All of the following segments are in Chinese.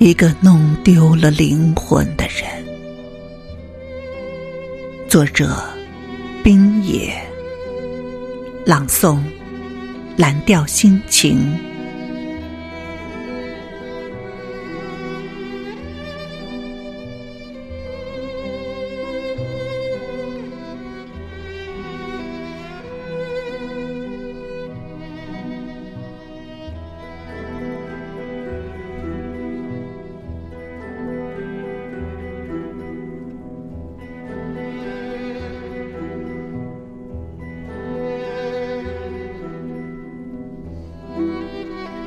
一个弄丢了灵魂的人。作者：冰野。朗诵：蓝调心情。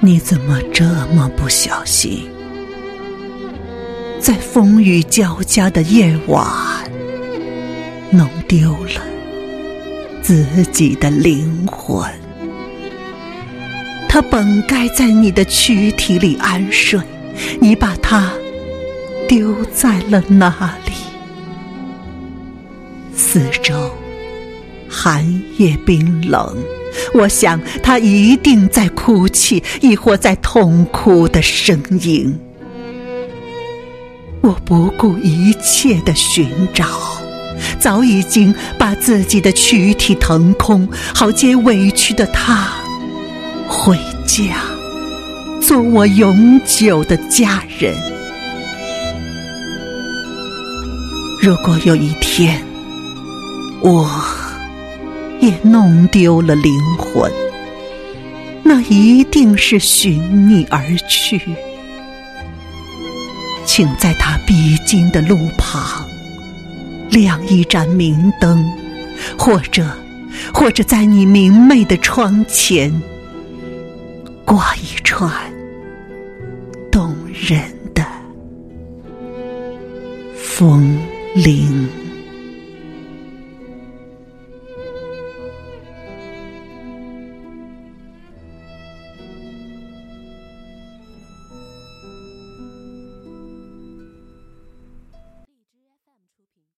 你怎么这么不小心，在风雨交加的夜晚，弄丢了自己的灵魂？它本该在你的躯体里安睡，你把它丢在了哪里？四周寒夜冰冷。我想，他一定在哭泣，亦或在痛哭的呻吟。我不顾一切的寻找，早已经把自己的躯体腾空，好接委屈的他回家，做我永久的家人。如果有一天，我……也弄丢了灵魂，那一定是寻你而去。请在他必经的路旁亮一盏明灯，或者，或者在你明媚的窗前挂一串动人的风铃。